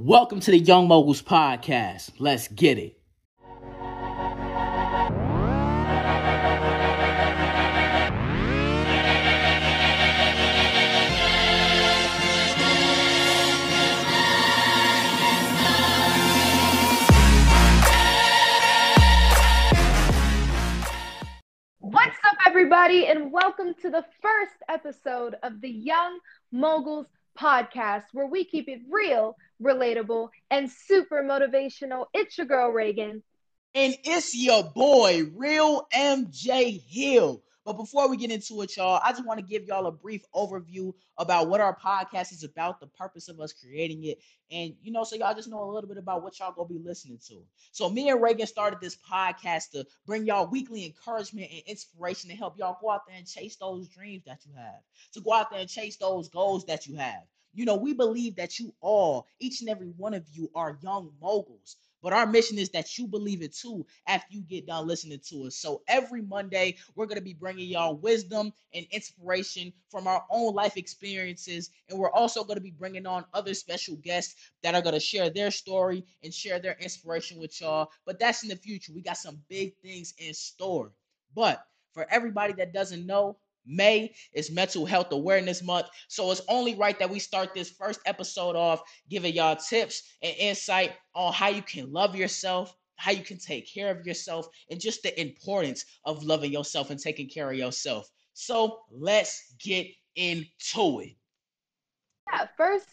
Welcome to the Young Moguls Podcast. Let's get it. What's up, everybody, and welcome to the first episode of the Young Moguls podcast, where we keep it real, relatable, and super motivational. It's your girl, Reagan. And it's your boy, Real MJ Hill. But before we get into it, y'all, I just want to give y'all a brief overview about what our podcast is about, the purpose of us creating it, and you know, so y'all just know a little bit about what y'all gonna be listening to. So me and Reagan started this podcast to bring y'all weekly encouragement and inspiration to help y'all go out there and chase those dreams that you have, to go out there and chase those goals that you have. You know, we believe that you all, each and every one of you, are young moguls. But our mission is that you believe it too after you get done listening to us. So every Monday, we're going to be bringing y'all wisdom and inspiration from our own life experiences. And we're also going to be bringing on other special guests that are going to share their story and share their inspiration with y'all. But that's in the future. We got some big things in store. But for everybody that doesn't know, May is Mental Health Awareness Month. So it's only right that we start this first episode off giving y'all tips and insight on how you can love yourself, how you can take care of yourself, and just the importance of loving yourself and taking care of yourself. So let's get into it. Yeah, first,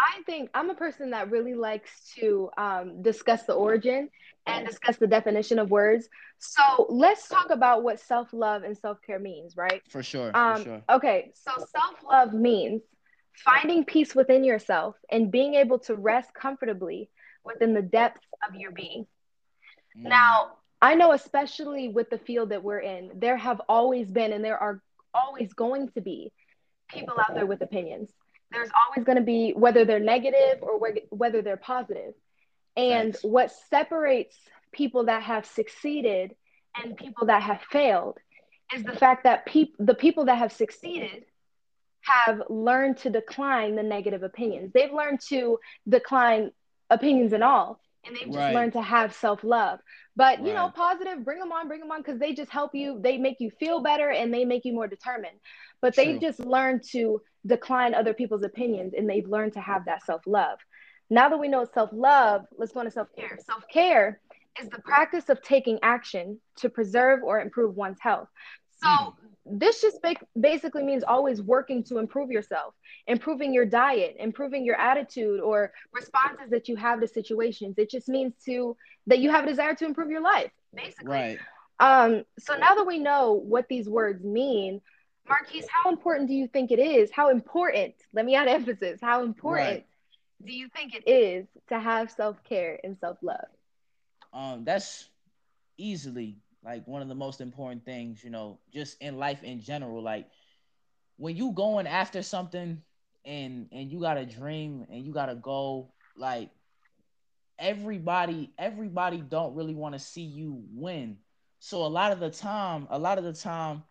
I think I'm a person that really likes to um, discuss the origin and discuss the definition of words. So let's talk about what self love and self care means, right? For sure. Um, for sure. Okay, so self love means finding peace within yourself and being able to rest comfortably within the depths of your being. Mm. Now, I know, especially with the field that we're in, there have always been and there are always going to be people out there with opinions. There's always going to be, whether they're negative or whether they're positive. And what separates people that have succeeded and people that have failed is the fact that peop- the people that have succeeded have learned to decline the negative opinions. They've learned to decline opinions and all, and they've just Right. learned to have self love. But you know, positive, bring them on, bring them on, because they just help you. They make you feel better and they make you more determined. But True. they've just learned to decline other people's opinions and they've learned to have that self love. Now that we know self love, let's go into self care. Self care is the practice of taking action to preserve or improve one's health. So, Mhm. This just basically means always working to improve yourself, improving your diet, improving your attitude or responses that you have to situations. It just means to that you have a desire to improve your life, basically. Right. Um, so now that we know what these words mean, Marquise, how important do you think it is? How important, let me add emphasis, how important Right. do you think it is to have self care and self love? um that's easily like one of the most important things you know just in life in general like when you going after something and and you got a dream and you got a goal like everybody everybody don't really want to see you win. So a lot of the time a lot of the time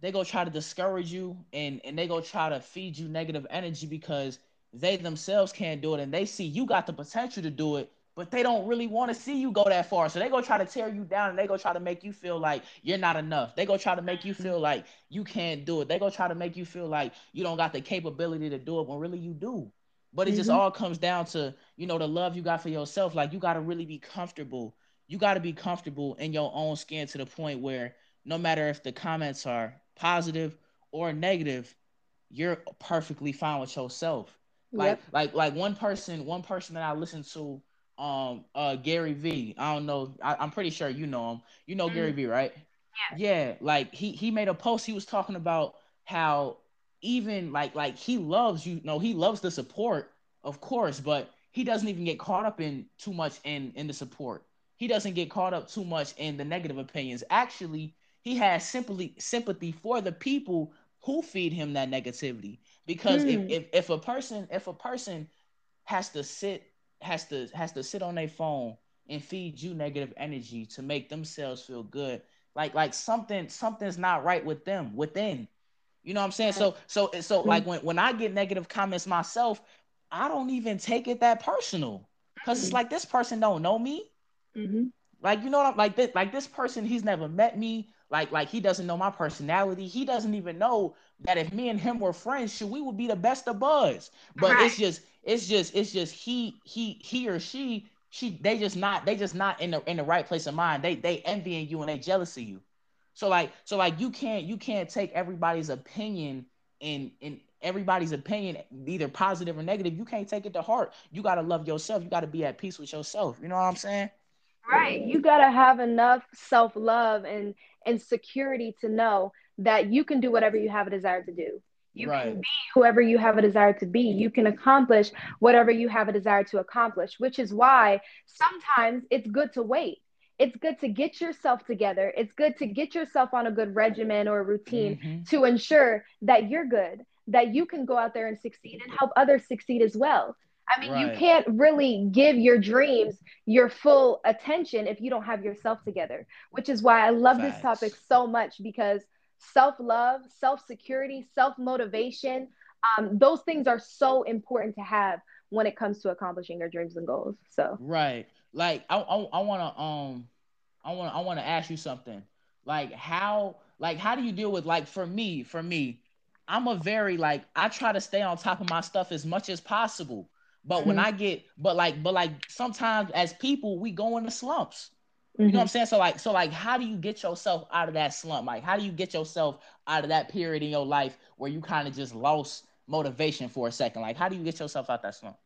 they go try to discourage you and and they go try to feed you negative energy because they themselves can't do it and they see you got the potential to do it but they don't really want to see you go that far. So they go try to tear you down and they go try to make you feel like you're not enough. They go try to make you feel like you can't do it. They go try to make you feel like you don't got the capability to do it when really you do. But it just Mhm. all comes down to you know the love you got for yourself. Like you got to really be comfortable. You got to be comfortable in your own skin to the point where no matter if the comments are positive or negative you're perfectly fine with yourself. Like Yep. like like one person one person that i listened to um uh gary v. I don't know. I, i'm pretty sure you know him. You know gary v right? Yeah. Yeah, like he he made a post. He was talking about how even like like he loves you. Know he loves the support of course but he doesn't even get caught up in too much in in the support. He doesn't get caught up too much in the negative opinions. Actually he has simply sympathy for the people who feed him that negativity. Because Hmm. if, if if a person if a person has to sit has to has to sit on their phone and feed you negative energy to make themselves feel good like like something something's not right with them within you know what i'm saying so so so like when when i get negative comments myself I don't even take it that personal because mm-hmm. it's like this person don't know me. Mm-hmm. Like you know what I'm like this like this person he's never met me. Like like he doesn't know my personality. He doesn't even know that if me and him were friends, should we would be the best of buds. But right. it's just it's just it's just he he he or she she they just not they just not in the in the right place of mind. They they envying you and they jealous of you. So like so like you can't you can't take everybody's opinion in in everybody's opinion either positive or negative. You can't take it to heart. You gotta love yourself. You gotta be at peace with yourself. You know what I'm saying? Right. You gotta have enough self love and and security to know that you can do whatever you have a desire to do. You right. can be whoever you have a desire to be. You can accomplish whatever you have a desire to accomplish, which is why sometimes it's good to wait it's good to get yourself together. It's good to get yourself on a good regimen or routine mm-hmm. to ensure that you're good, that you can go out there and succeed and help others succeed as well. I mean, right. you can't really give your dreams your full attention if you don't have yourself together, which is why I love Facts. this topic so much because self love, self security, self motivation, um, those things are so important to have when it comes to accomplishing your dreams and goals. So, right like I I, I want to um I want to, I want to ask you something. Like how like how do you deal with like for me for me I'm a very like I try to stay on top of my stuff as much as possible. But mm-hmm. when I get but like but like sometimes as people we go into slumps. You know what I'm mm-hmm. saying? So like so like how do you get yourself out of that slump? Like how do you get yourself out of that period in your life where you kind of just lost motivation for a second? Like how do you get yourself out that slump?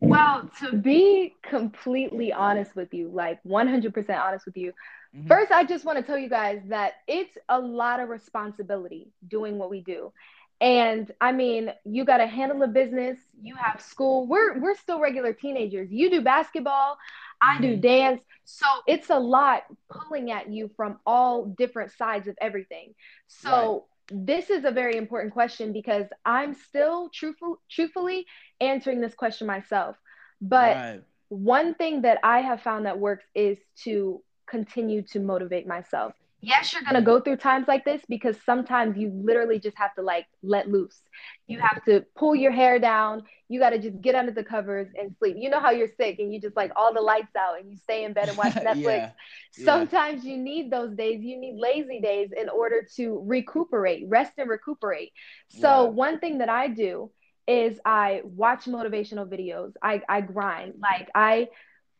Well, to be completely honest with you, like 100% honest with you, mm-hmm. first, I just want to tell you guys that it's a lot of responsibility doing what we do. And I mean, you got to handle a business, you have school. We're we're still regular teenagers. You do basketball, I do mm-hmm. dance. So it's a lot pulling at you from all different sides of everything. So this is a very important question because I'm still truthful, truthfully answering this question myself. But right. one thing that I have found that works is to continue to motivate myself yes you're going to go through times like this because sometimes you literally just have to like let loose. You have to pull your hair down. You got to just get under the covers and sleep. You know how you're sick and you just like all the lights out and you stay in bed and watch netflix? Yeah. sometimes yeah. you need those days. You need lazy days in order to recuperate rest and recuperate. So yeah. one thing that i do is i watch motivational videos. I i grind. Like i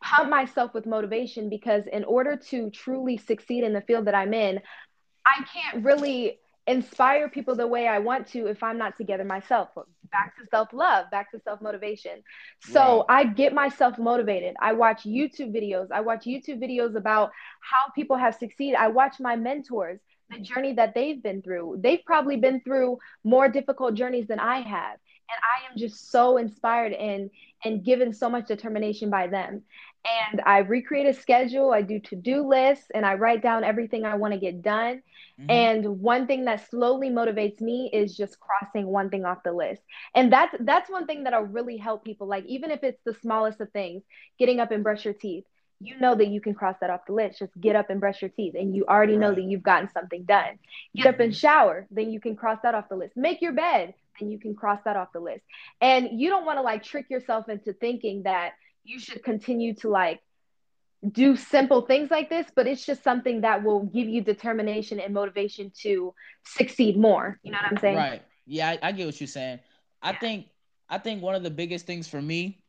pump myself with motivation because in order to truly succeed in the field that I'm in, I can't really inspire people the way I want to if I'm not together myself. Back to self love, back to self motivation. So right. I get myself motivated. I watch YouTube videos. I watch YouTube videos about how people have succeeded. I watch my mentors, the journey that they've been through. They've probably been through more difficult journeys than I have. And I am just so inspired and and given so much determination by them and I recreate a schedule. I do to do lists and I write down everything I want to get done. Mm-hmm. And one thing that slowly motivates me is just crossing one thing off the list. And that's that's one thing that'll really help people. Like even if it's the smallest of things, getting up and brush your teeth. You know that you can cross that off the list. Just get up and brush your teeth, and you already right. know that you've gotten something done. Get up and shower, then you can cross that off the list. Make your bed, and you can cross that off the list. And you don't want to like trick yourself into thinking that you should continue to like do simple things like this, but it's just something that will give you determination and motivation to succeed more. You know what I'm saying? Right. Yeah, I, I get what you're saying. I yeah. think I think one of the biggest things for me,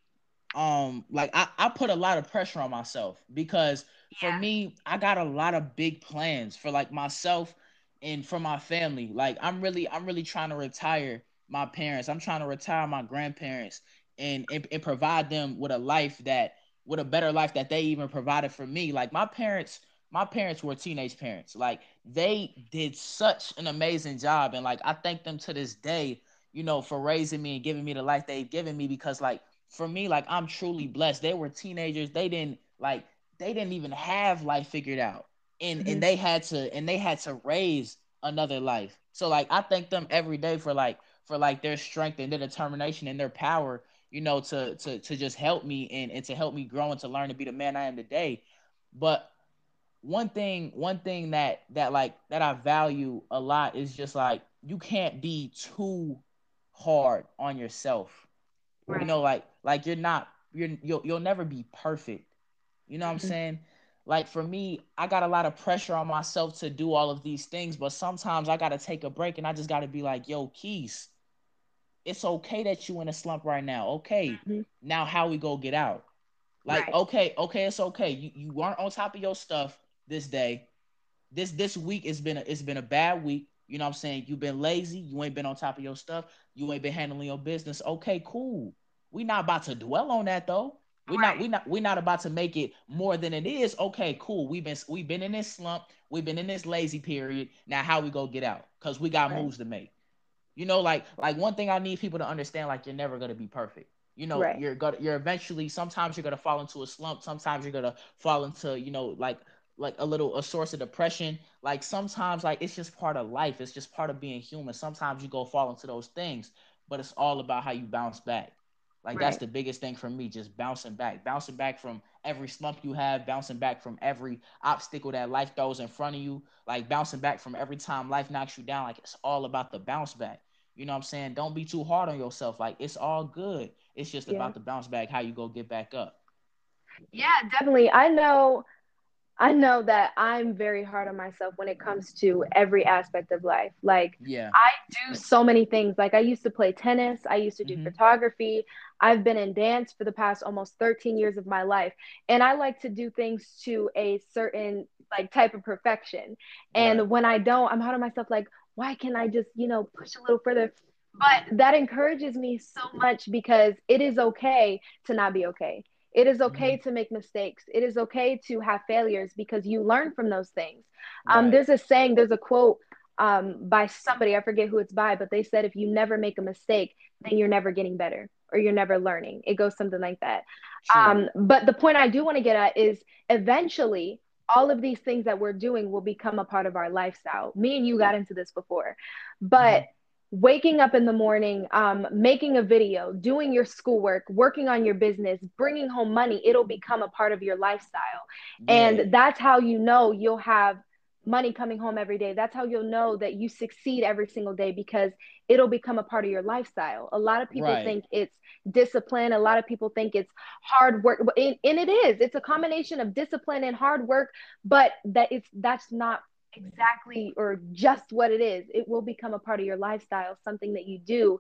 um, like I, I put a lot of pressure on myself because yeah. for me, I got a lot of big plans for like myself and for my family. Like I'm really, I'm really trying to retire my parents. I'm trying to retire my grandparents and, and, and provide them with a life that with a better life that they even provided for me. Like my parents, my parents were teenage parents. Like they did such an amazing job. And like I thank them to this day, you know, for raising me and giving me the life they've given me because like for me, like I'm truly blessed. They were teenagers. They didn't like they didn't even have life figured out. And mm-hmm. and they had to and they had to raise another life. So like I thank them every day for like for like their strength and their determination and their power you know, to to to just help me and, and to help me grow and to learn to be the man I am today. But one thing, one thing that that like that I value a lot is just like you can't be too hard on yourself. Right. You know, like like you're not you're you'll you'll never be perfect. You know what mm-hmm. I'm saying? Like for me, I got a lot of pressure on myself to do all of these things, but sometimes I gotta take a break and I just gotta be like, yo, Keys, it's okay that you in a slump right now. Okay. Mm-hmm. Now how we go get out? Like, right. okay, okay, it's okay. You you weren't on top of your stuff this day. This this week it's been a, it's been a bad week. You know what I'm saying? You've been lazy. You ain't been on top of your stuff. You ain't been handling your business. Okay, cool. We not about to dwell on that though. We right. not we not we not about to make it more than it is. Okay, cool. We've been we've been in this slump. We've been in this lazy period. Now how we go get out? Cause we got right. moves to make. You know, like like one thing I need people to understand, like you're never gonna be perfect. You know, right. you're gonna you're eventually sometimes you're gonna fall into a slump, sometimes you're gonna fall into, you know, like like a little a source of depression. Like sometimes like it's just part of life. It's just part of being human. Sometimes you go fall into those things, but it's all about how you bounce back. Like right. that's the biggest thing for me, just bouncing back, bouncing back from every slump you have, bouncing back from every obstacle that life throws in front of you, like bouncing back from every time life knocks you down. Like it's all about the bounce back. You know what I'm saying? Don't be too hard on yourself. Like it's all good. It's just yeah. about the bounce back, how you go get back up. Yeah, definitely. I know I know that I'm very hard on myself when it comes to every aspect of life. Like, yeah, I do so many things. Like, I used to play tennis, I used to do mm-hmm. photography, I've been in dance for the past almost 13 years of my life. And I like to do things to a certain like type of perfection. And right. when I don't, I'm hard on myself, like, why can't I just, you know, push a little further? But that encourages me so much because it is okay to not be okay. It is okay mm-hmm. to make mistakes. It is okay to have failures because you learn from those things. Um, right. Um, there's a saying, there's a quote um, by somebody, I forget who it's by, but they said if you never make a mistake, then you're never getting better or you're never learning. It goes something like that. Um, but the point I do want to get at is eventually all of these things that we're doing will become a part of our lifestyle. Me and you got into this before, but mm-hmm waking up in the morning, um, making a video, doing your schoolwork, working on your business, bringing home money, it'll become a part of your lifestyle. Yeah. And that's how you know you'll have money coming home every day. That's how you'll know that you succeed every single day because it'll become a part of your lifestyle. A lot of people right. think it's discipline. A lot of people think it's hard work, and, and it is. It's a combination of discipline and hard work, but that it's that's not exactly or just what it is. It will become a part of your lifestyle, something that you do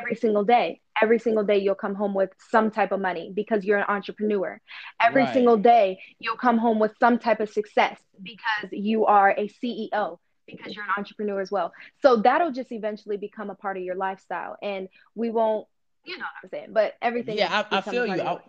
every single day. Every single day, you'll come home with some type of money because you're an entrepreneur. Every right. single day, you'll come home with some type of success because you are a CEO, because you're an entrepreneur as well. So that'll just eventually become a part of your lifestyle. And we won't, you know what I'm saying? But everything. Yeah, I, I feel you. I,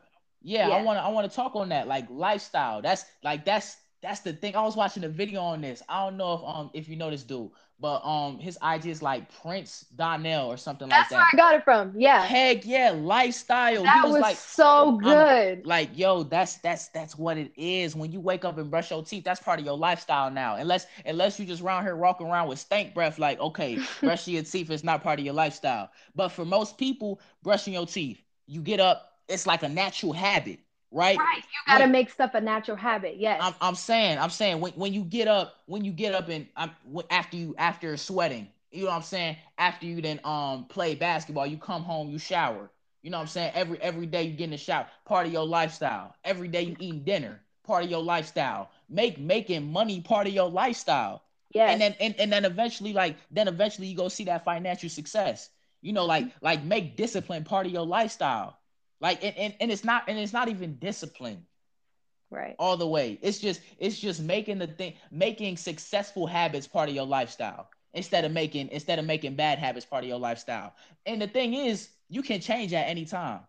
yeah, yeah, I want to I want to talk on that like lifestyle. That's like that's that's the thing. I was watching a video on this. I don't know if um if you know this dude, but um his IG is like Prince Donnell or something That's like that. That's where I got it from. Yeah. Heck yeah, lifestyle. That was, was like so good. I'm, like yo, that's that's that's what it is. When you wake up and brush your teeth, that's part of your lifestyle now. Unless unless you just around here walking around with stank breath, like okay, brushing your teeth is not part of your lifestyle. But for most people, brushing your teeth, you get up, it's like a natural habit right? Right. You got to like, make stuff a natural habit. Yes. I'm, I'm saying, I'm saying when, when you get up, when you get up and I'm after you after sweating, you know what I'm saying? After you then um play basketball, you come home, you shower. You know what I'm saying? Every every day you get in the shower, part of your lifestyle. Every day you eating dinner, part of your lifestyle. Make making money part of your lifestyle. Yeah. And then and, and then eventually like then eventually you go see that financial success. You know, like like make discipline part of your lifestyle. Like and, and, and it's not and it's not even discipline. Right. All the way. It's just it's just making the thing making successful habits part of your lifestyle instead of making instead of making bad habits part of your lifestyle. And the thing is, you can change at any time.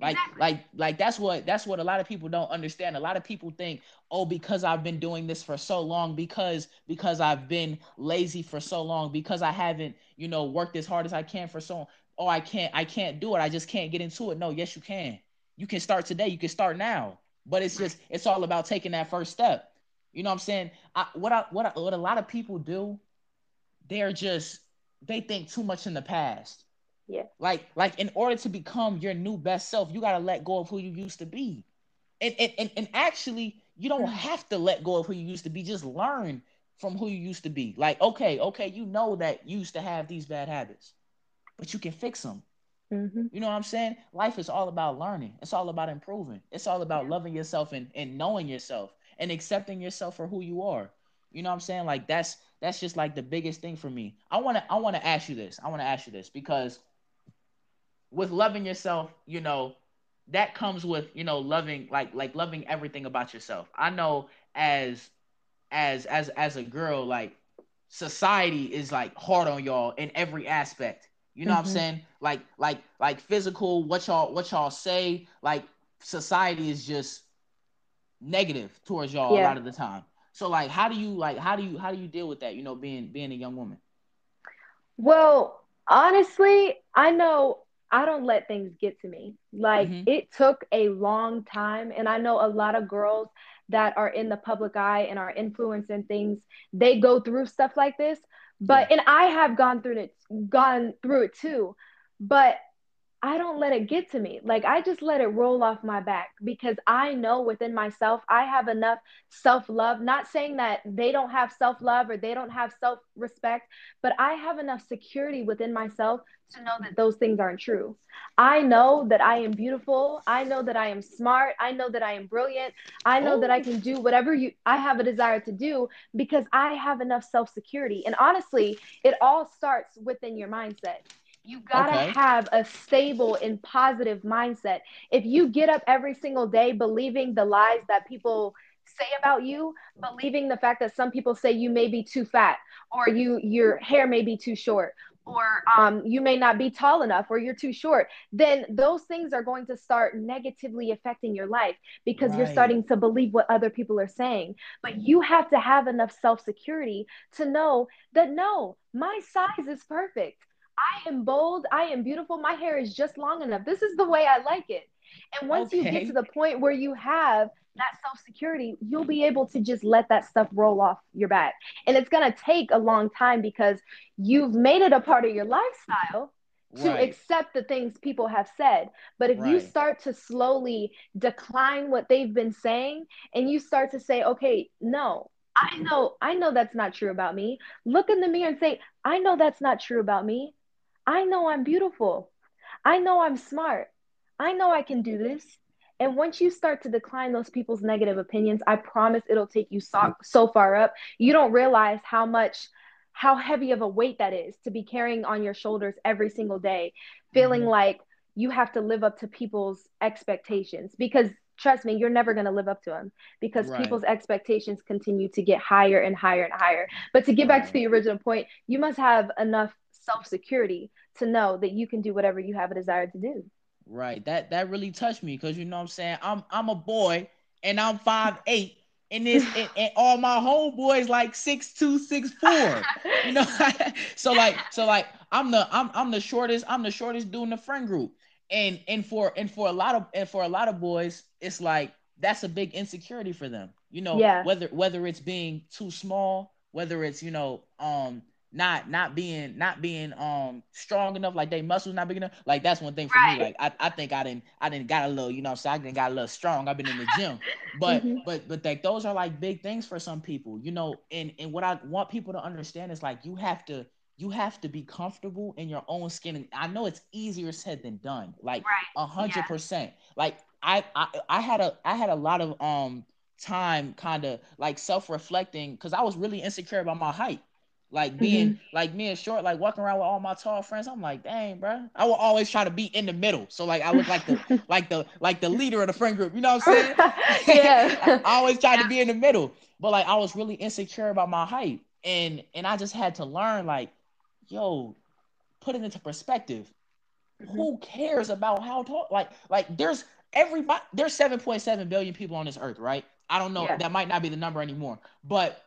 Like exactly. like like that's what that's what a lot of people don't understand. A lot of people think, "Oh, because I've been doing this for so long, because because I've been lazy for so long, because I haven't, you know, worked as hard as I can for so long oh, I can't, I can't do it. I just can't get into it. No, yes, you can. You can start today. You can start now. But it's just, it's all about taking that first step. You know what I'm saying? I, what I, what I, what a lot of people do, they're just, they think too much in the past. Yeah. Like, like in order to become your new best self, you gotta let go of who you used to be. And and and, and actually, you don't have to let go of who you used to be. Just learn from who you used to be. Like, okay, okay, you know that you used to have these bad habits but you can fix them. Mm-hmm. You know what I'm saying? Life is all about learning. It's all about improving. It's all about loving yourself and, and knowing yourself and accepting yourself for who you are. You know what I'm saying? Like that's that's just like the biggest thing for me. I want to I want to ask you this. I want to ask you this because with loving yourself, you know, that comes with, you know, loving like like loving everything about yourself. I know as as as as a girl like society is like hard on y'all in every aspect you know mm-hmm. what I'm mm-hmm. saying? Like like like physical, what y'all what y'all say, like society is just negative towards y'all yeah. a lot of the time. So like how do you like how do you how do you deal with that, you know, being being a young woman? Well, honestly, I know I don't let things get to me. Like mm-hmm. it took a long time and I know a lot of girls that are in the public eye and are influencing things, they go through stuff like this. But and I have gone through it gone through it too. But I don't let it get to me. Like I just let it roll off my back because I know within myself I have enough self-love. Not saying that they don't have self-love or they don't have self-respect, but I have enough security within myself to know that those things aren't true. I know that I am beautiful. I know that I am smart. I know that I am brilliant. I know oh. that I can do whatever you I have a desire to do because I have enough self-security. And honestly, it all starts within your mindset. You gotta okay. have a stable and positive mindset. If you get up every single day believing the lies that people say about you, believing the fact that some people say you may be too fat or you your hair may be too short or um, you may not be tall enough or you're too short, then those things are going to start negatively affecting your life because right. you're starting to believe what other people are saying. But you have to have enough self security to know that no, my size is perfect. I am bold. I am beautiful. My hair is just long enough. This is the way I like it. And once okay. you get to the point where you have that self security, you'll be able to just let that stuff roll off your back. And it's going to take a long time because you've made it a part of your lifestyle to right. accept the things people have said. But if right. you start to slowly decline what they've been saying and you start to say, okay, no, I know, I know that's not true about me. Look in the mirror and say, I know that's not true about me. I know I'm beautiful. I know I'm smart. I know I can do this. And once you start to decline those people's negative opinions, I promise it'll take you so, so far up. You don't realize how much, how heavy of a weight that is to be carrying on your shoulders every single day, feeling mm-hmm. like you have to live up to people's expectations because trust me, you're never going to live up to them because right. people's expectations continue to get higher and higher and higher. But to get right. back to the original point, you must have enough self security to know that you can do whatever you have a desire to do. Right. That that really touched me because you know what I'm saying I'm I'm a boy and I'm five eight and this and, and, all my homeboys like six two six four. you know, so like so like I'm the I'm I'm the shortest I'm the shortest dude in the friend group. And and for and for a lot of and for a lot of boys, it's like that's a big insecurity for them. You know, yeah. whether whether it's being too small, whether it's you know um not not being not being um strong enough, like they muscles not big enough. Like that's one thing for right. me. Like I, I think I didn't I didn't got a little, you know I'm saying? I didn't got a little strong. I've been in the gym. But mm-hmm. but but like those are like big things for some people, you know, and and what I want people to understand is like you have to you have to be comfortable in your own skin. And I know it's easier said than done. Like a hundred percent. Like I, I I had a I had a lot of um time kind of like self-reflecting because I was really insecure about my height. Like being mm-hmm. like me and short, like walking around with all my tall friends. I'm like, dang, bro. I will always try to be in the middle. So like I look like the like the like the leader of the friend group. You know what I'm saying? yeah. I, always try yeah. to be in the middle. But like I was really insecure about my height. And and I just had to learn, like, yo, put it into perspective. Mm-hmm. Who cares about how tall? Like, like there's everybody there's 7.7 billion people on this earth, right? I don't know. Yeah. That might not be the number anymore. But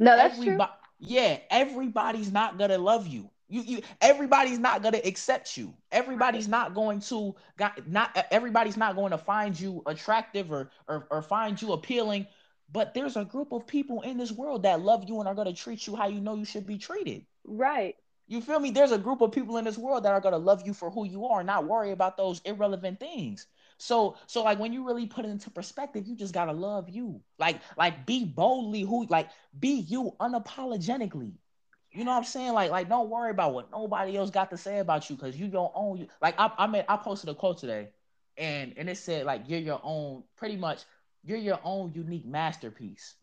no, that's true yeah, everybody's not gonna love you. You, you everybody's not gonna accept you. Everybody's not going to got not everybody's not going to find you attractive or, or or find you appealing. But there's a group of people in this world that love you and are gonna treat you how you know you should be treated. Right. You feel me? There's a group of people in this world that are gonna love you for who you are, and not worry about those irrelevant things. So so like when you really put it into perspective, you just gotta love you. Like like be boldly who like be you unapologetically. You know what I'm saying? Like, like don't worry about what nobody else got to say about you because you don't own you. Like I, I made I posted a quote today, and and it said like you're your own pretty much you're your own unique masterpiece.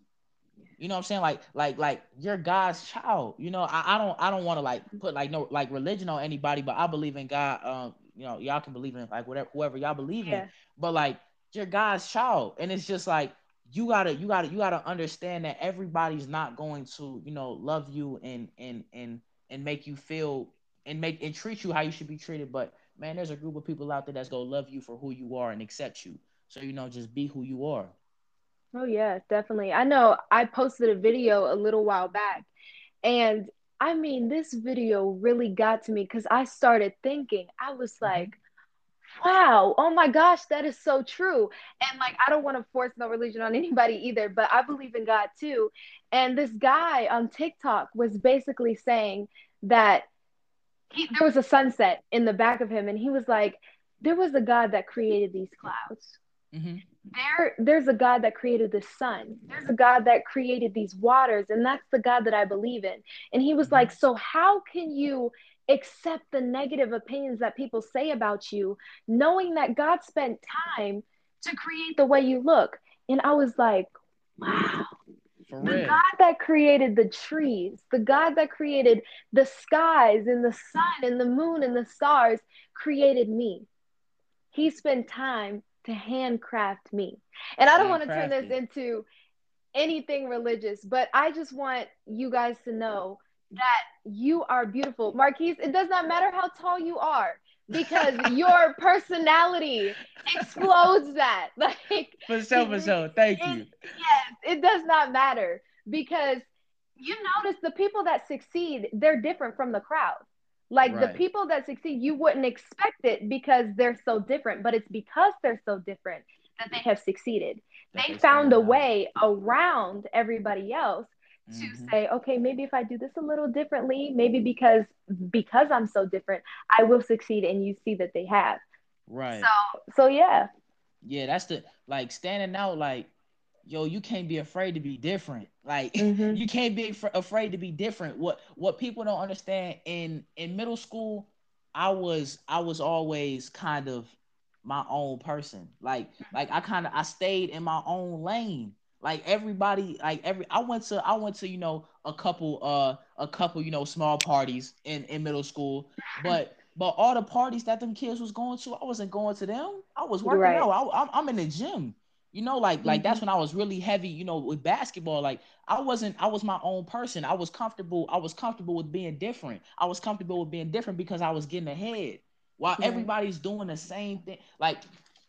You know what I'm saying? Like, like, like you're God's child. You know, I, I don't, I don't want to like put like no like religion on anybody, but I believe in God. Um, you know, y'all can believe in like whatever, whoever y'all believe yeah. in. But like, you're God's child, and it's just like you gotta you gotta you gotta understand that everybody's not going to you know love you and and and and make you feel and make and treat you how you should be treated. But man there's a group of people out there that's gonna love you for who you are and accept you. So you know just be who you are. Oh yeah definitely. I know i posted a video a little while back and i mean this video really got to me because i started thinking i was mm-hmm. like wow, oh my gosh, that is so true. And like, I don't want to force no religion on anybody either, but I believe in God too. And this guy on TikTok was basically saying that he, there was a sunset in the back of him, and he was like, there was a God that created these clouds. Mm-hmm. There, there's a God that created the sun. There's a God that created these waters, and that's the God that I believe in. And he was mm-hmm. like, so how can you accept the negative opinions that people say about you, knowing that God spent time to create the way you look. And I was like, wow. the God that created the trees, the God that created the skies and the sun and the moon and the stars created me. He spent time to handcraft me. And I don't want to turn this into anything religious, but I just want you guys to know that you are beautiful. Marquise, it does not matter how tall you are because your personality explodes that. Like for sure, for sure. Thank it, you. Yes, it does not matter because you notice the people that succeed, they're different from the crowd. Like right. the people that succeed, you wouldn't expect it because they're so different, but it's because they're so different that they have succeeded. They found a way around everybody else to mm-hmm. say okay maybe if i do this a little differently maybe because because i'm so different i will succeed and you see that they have right so so yeah yeah that's the like standing out like yo you can't be afraid to be different like mm-hmm. you can't be afraid to be different what what people don't understand in in middle school i was i was always kind of my own person like like i kind of i stayed in my own lane like everybody, like every I went to I went to, you know, a couple uh a couple, you know, small parties in, in middle school. But but all the parties that them kids was going to, I wasn't going to them. I was working right. out. I, I'm in the gym. You know, like mm-hmm. like that's mm-hmm. when I was really heavy, you know, with basketball. Like I wasn't, I was my own person. I was comfortable. I was comfortable with being different. I was comfortable with being different because I was getting ahead. While everybody's doing the same thing. Like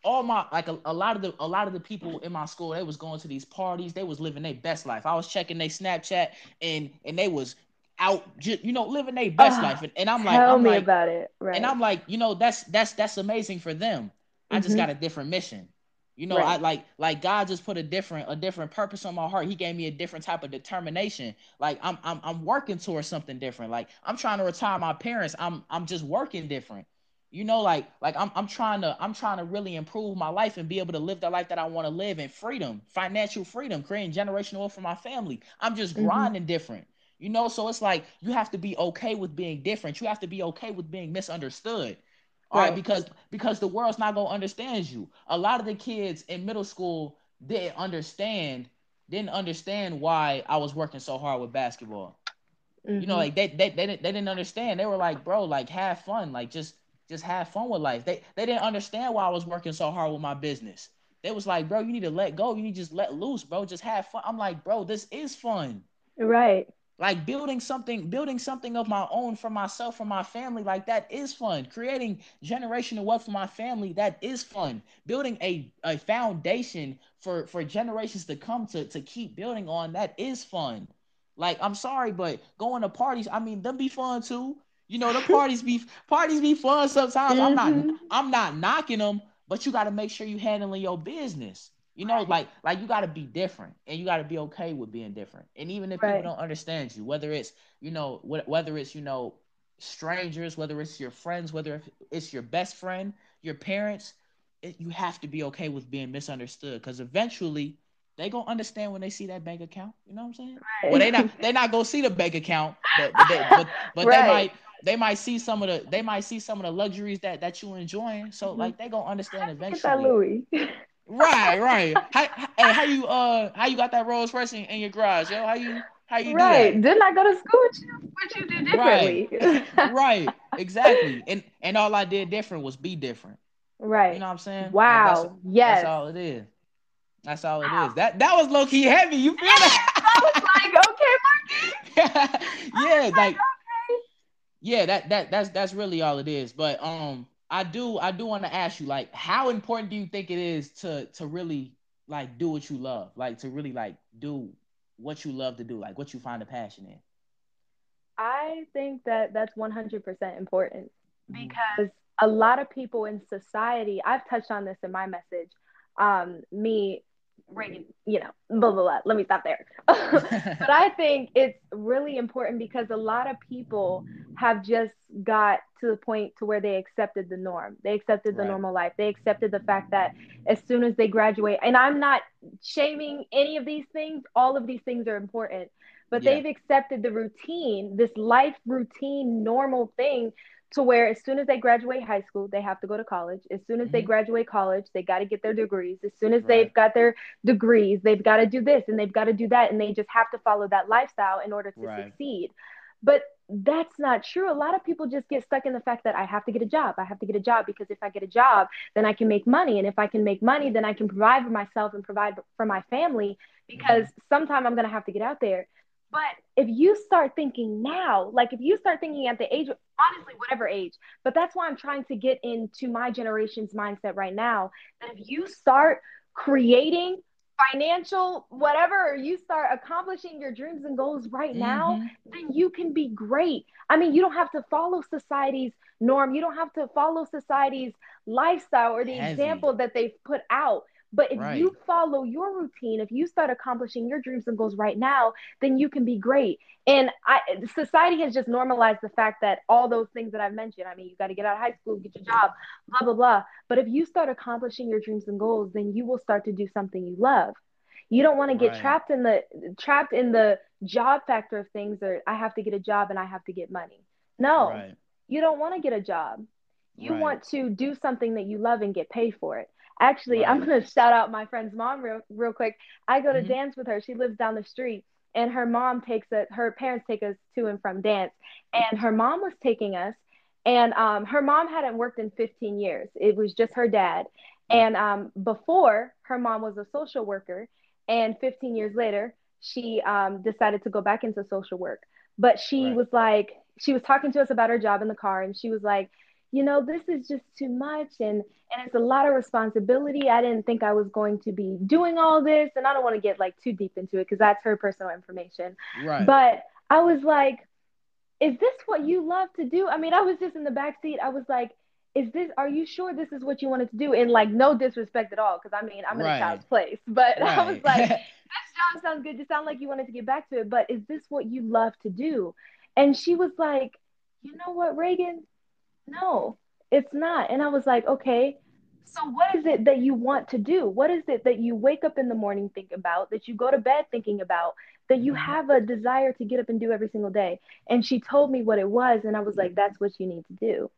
all my like a, a, lot of the a lot of the people in my school they was going to these parties they was living their best life i was checking their snapchat and and they was out just you know living their best uh, life and, and i'm like tell I'm me like, about it right and i'm like you know that's that's that's amazing for them i mm-hmm. just got a different mission you know right. i like like god just put a different a different purpose on my heart. He gave me a different type of determination. Like i'm i'm, I'm working towards something different. Like i'm trying to retire my parents. I'm i'm just working different. You know like like I'm, I'm trying to i'm trying to really improve my life and be able to live the life that i want to live in freedom financial freedom creating generational wealth for my family. I'm just mm-hmm. grinding different. You know so it's like you have to be okay with being different. You have to be okay with being misunderstood all right, right because because the world's not going to understand you a lot of the kids in middle school didn't understand didn't understand why i was working so hard with basketball mm-hmm. you know mm-hmm. like they, they they didn't they didn't understand they were like bro like have fun like just just have fun with life. They they didn't understand why I was working so hard with my business. They was like, bro, you need to let go. You need to just let loose, bro. Just have fun. I'm like, bro, this is fun. Right. Like building something, building something of my own for myself, for my family, like that is fun. Creating generational wealth for my family, that is fun. Building a, a foundation for, for generations to come to, to keep building on, that is fun. Like, I'm sorry, but going to parties, I mean, them be fun too. You know, the parties be parties be fun sometimes. Mm-hmm. I'm not. I'm not knocking them, but you got to make sure you handling your business. You know, like like you got to be different, and you got to be okay with being different. And even if right. people don't understand you, whether it's you know wh- whether it's you know strangers, whether it's your friends, whether it's your best friend, your parents, it, you have to be okay with being misunderstood because eventually they gonna understand when they see that bank account. You know what I'm saying? Right. Well, they not they not gonna see the bank account, but but they, but, but right. they might they might see some of the they might see some of the luxuries that that you enjoying. So mm-hmm. like they gonna understand eventually. Get that Louis. right, right. How, hey, how you uh how you got that Rolls Royce in, in your garage, yo? How you how you right. Didn't I go to school with you? What you do differently? Right. right. Exactly. And and all I did different was be different. Right. You know what I'm saying? Wow. That's, yes. That's all it is. That's all it wow. is. That that was low key heavy. You feel that? I was like, okay, Marky. yeah, like, like okay. yeah, that that that's that's really all it is. But um, I do I do want to ask you, like, how important do you think it is to to really like do what you love, like to really like do what you love to do, like what you find a passion in? I think that that's 100% important mm-hmm. because a lot of people in society, I've touched on this in my message. Um, me Reagan, you know, blah, blah, blah. Let me stop there. but I think it's really important because a lot of people have just got to the point to where they accepted the norm. They accepted the right. normal life. They accepted the fact that as soon as they graduate, and I'm not shaming any of these things, all of these things are important, but yeah. they've accepted the routine, this life routine, normal thing to where as soon as they graduate high school, they have to go to college. As soon as mm-hmm. they graduate college, they got to get their degrees. As soon as right. they've got their degrees, they've got to do this and they've got to do that. And they just have to follow that lifestyle in order to right. succeed. But that's not true. A lot of people just get stuck in the fact that I have to get a job. I have to get a job because if I get a job, then I can make money. And if I can make money, then I can provide for myself and provide for my family because mm-hmm. sometime I'm going to have to get out there. But if you start thinking now, like if you start thinking at the age, honestly, whatever age, but that's why I'm trying to get into my generation's mindset right now. That if you start creating financial whatever you start accomplishing your dreams and goals right mm-hmm. now then you can be great i mean you don't have to follow society's norm you don't have to follow society's lifestyle or the Heavy. example that they've put out but if right. you follow your routine, if you start accomplishing your dreams and goals right now, then you can be great. And I, society has just normalized the fact that all those things that I've mentioned, I mean, you got to get out of high school, get your job, blah, blah, blah. But if you start accomplishing your dreams and goals, then you will start to do something you love. You don't want to get right. trapped in the trapped in the job factor of things or I have to get a job and I have to get money. No. Right. You don't want to get a job. You right. want to do something that you love and get paid for it. Actually, right. I'm gonna shout out my friend's mom real real quick. I go to mm-hmm. dance with her. She lives down the street, and her mom takes us. Her parents take us to and from dance, and her mom was taking us. And um, her mom hadn't worked in 15 years. It was just her dad. And um, before, her mom was a social worker, and 15 years later, she um, decided to go back into social work. But she right. was like, she was talking to us about her job in the car, and she was like, you know, this is just too much and and it's a lot of responsibility. I didn't think I was going to be doing all this and I don't want to get like too deep into it because that's her personal information. Right. But I was like, is this what you love to do? I mean, I was just in the back seat. I was like, is this are you sure this is what you wanted to do? And like no disrespect at all, because I mean I'm in right. a child's place. But right. I was like, this job sounds good. You sound like you wanted to get back to it, but is this what you love to do? And she was like, you know what, Reagan? No, it's not. And I was like, okay, so what is it that you want to do? What is it that you wake up in the morning thinking about, that you go to bed thinking about, that you mm-hmm. have a desire to get up and do every single day? And she told me what it was. And I was like, that's what you need to do.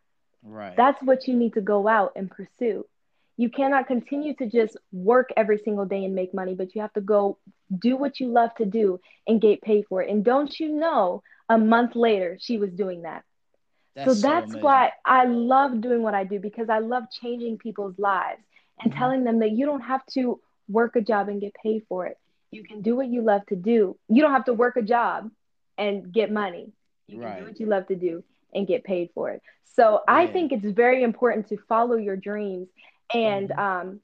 Right. That's what you need to go out and pursue. You cannot continue to just work every single day and make money, but you have to go do what you love to do and get paid for it. And don't you know, a month later, she was doing that. That's so that's so why I love doing what I do because I love changing people's lives and mm-hmm. telling them that you don't have to work a job and get paid for it. You can do what you love to do. You don't have to work a job and get money. You right. can do what you love to do and get paid for it. So yeah. I think it's very important to follow your dreams and mm-hmm. um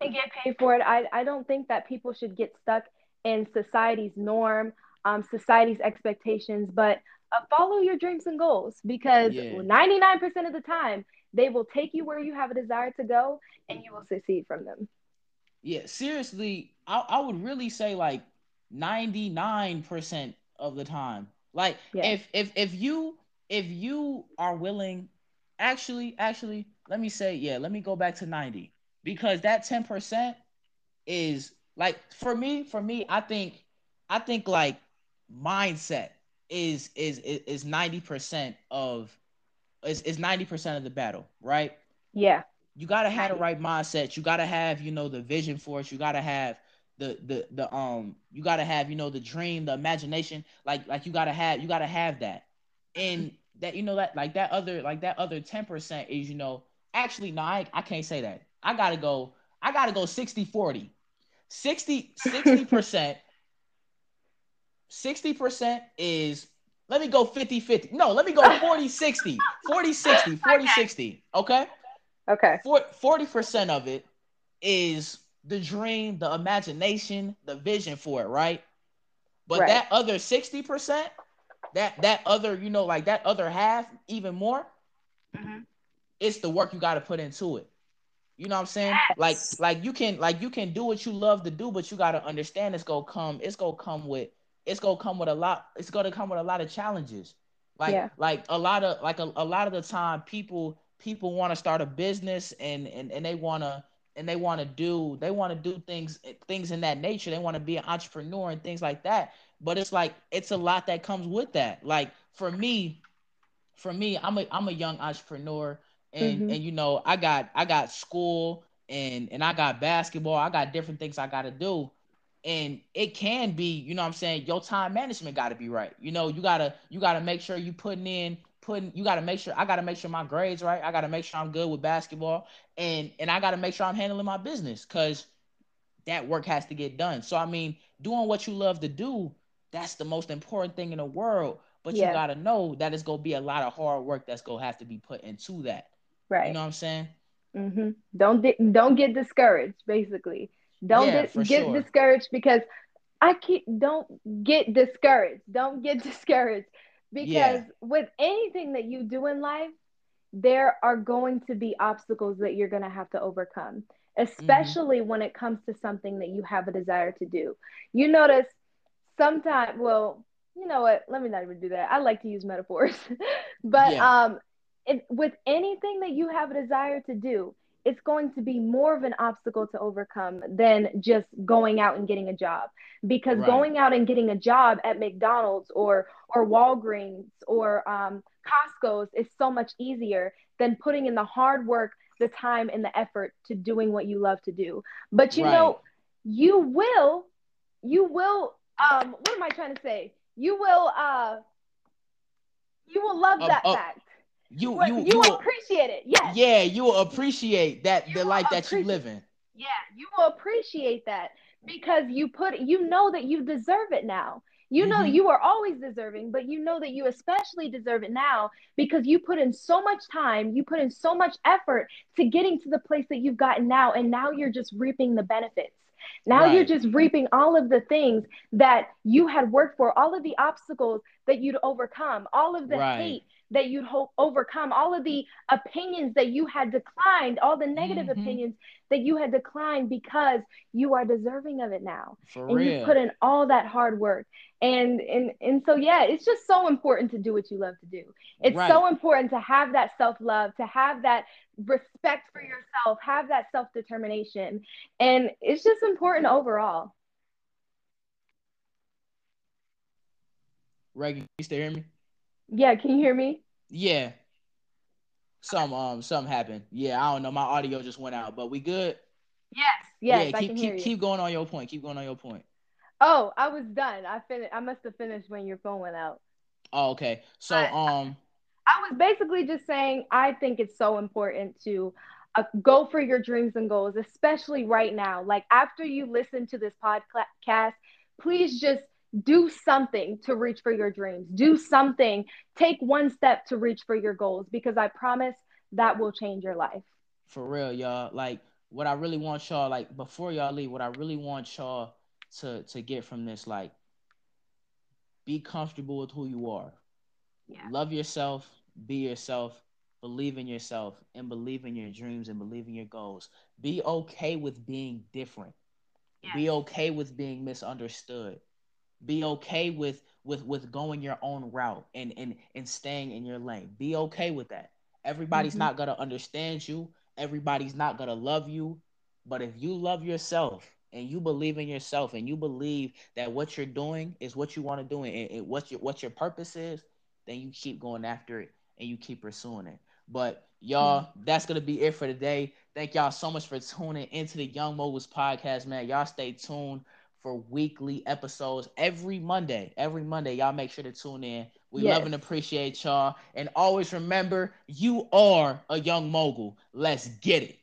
and get paid for it. I, I don't think that people should get stuck in society's norm, um, society's expectations, but Uh, follow your dreams and goals because yeah. 99% of the time they will take you where you have a desire to go and you will succeed from them. Yeah, seriously, I, I would really say like 99% of the time. Like yeah. if if if you if you are willing actually actually let me say yeah, let me go back to 90 because that 10% is like for me, for me, I think, I think like mindset is is is ninety percent of is is ninety percent of the battle, right? Yeah. You gotta have the right mindset. You gotta have you know the vision for it. You gotta have the the the um you gotta have you know the dream, the imagination. Like like you gotta have you gotta have that, and that you know that like that other like that other ten percent is you know actually no I I can't say that. I gotta go I gotta go 60 40. 60 percent 60% is let me go 50 50. No, let me go 40 60. 40 60. 40 60. Okay? Okay. 40% of it is the dream, the imagination, the vision for it, right? But right. that other 60%, that that other, you know, like that other half, even more, mm-hmm. it's the work you got to put into it. You know what I'm saying? Yes. Like, like you can, like you can do what you love to do, but you got to understand it's gonna come. It's gonna come with it's gonna come with a lot. It's gonna come with a lot of challenges. Like yeah. like a lot of like a, a lot of the time people people want to start a business and and, and they want to and they want to do they want to do things things in that nature they want to be an entrepreneur and things like that but it's like it's a lot that comes with that like for me for me i'm a i'm a young entrepreneur and mm-hmm. and you know i got i got school and and i got basketball i got different things i got to do and it can be you know what i'm saying your time management got to be right. You know you gotta you gotta make sure you putting in putting you gotta make sure i gotta make sure my grades right. I gotta make sure i'm good with basketball. And and i gotta make sure i'm handling my business because that work has to get done. So i mean doing what you love to do that's the most important thing in the world. But yeah. you gotta know that it's gonna be a lot of hard work that's gonna have to be put into that. Right. you know what i'm saying? Mm-hmm. don't di- don't get discouraged basically don't yeah, get, get sure. discouraged because I keep don't get discouraged. Don't get discouraged because yeah. with anything that you do in life, there are going to be obstacles that you're going to have to overcome, especially mm-hmm. when it comes to something that you have a desire to do. You notice sometimes, well, you know what? Let me not even do that. I like to use metaphors, but yeah. um, it, with anything that you have a desire to do, it's going to be more of an obstacle to overcome than just going out and getting a job. Because right. going out and getting a job at mcdonald's or or walgreens or um, costco's is so much easier than putting in the hard work the time and the effort to doing what you love to do. But you right. know you will you will um what am i trying to say? You will uh you will love uh, that uh, fact you you you, you will appreciate it. Yes. Yeah, you will appreciate that you the life that you live in. Yeah, you will appreciate that because you put you know that you deserve it now. You know mm-hmm. you are always deserving, but you know that you especially deserve it now because you put in so much time, you put in so much effort to getting to the place that you've gotten now, and now you're just reaping the benefits. Now right. you're just reaping all of the things that you had worked for, all of the obstacles that you'd overcome, all of the right. hate that you'd hope overcome, all of the opinions that you had declined, all the negative mm-hmm. opinions that you had declined because you are deserving of it now. For and real. you put in all that hard work. And and and so yeah, it's just so important to do what you love to do. It's right. so important to have that self-love, to have that respect for yourself, have that self-determination. And it's just important overall. Reagan, you still hear me? Yeah, can you hear me? Yeah. Some um something happened. Yeah, I don't know. My audio just went out, but we good. Yes, yes. Yeah, keep keep keep going on your point. Keep going on your point. Oh, I was done. I finished. I must have finished when your phone went out. Oh, okay. So um, I was basically just saying I think it's so important to uh, go for your dreams and goals, especially right now. Like after you listen to this podcast, please just do something to reach for your dreams. Do something. Take one step to reach for your goals because I promise that will change your life. For real, y'all. Like what I really want y'all like before y'all leave, what I really want y'all to to get from this like be comfortable with who you are. Yeah. Love yourself, be yourself, believe in yourself and believe in your dreams and believe in your goals. Be okay with being different. Yeah. Be okay with being misunderstood be okay with with with going your own route and and and staying in your lane be okay with that everybody's mm-hmm. not gonna understand you everybody's not gonna love you but if you love yourself and you believe in yourself and you believe that what you're doing is what you want to do and, and what your what your purpose is, then you keep going after it and you keep pursuing it. But y'all, that's gonna be it for today. Thank y'all so much for tuning into the Young Moguls podcast, man. Y'all stay tuned for weekly episodes every Monday. Every Monday, y'all make sure to tune in. We yes. love and appreciate y'all. And always remember, you are a young mogul. Let's get it.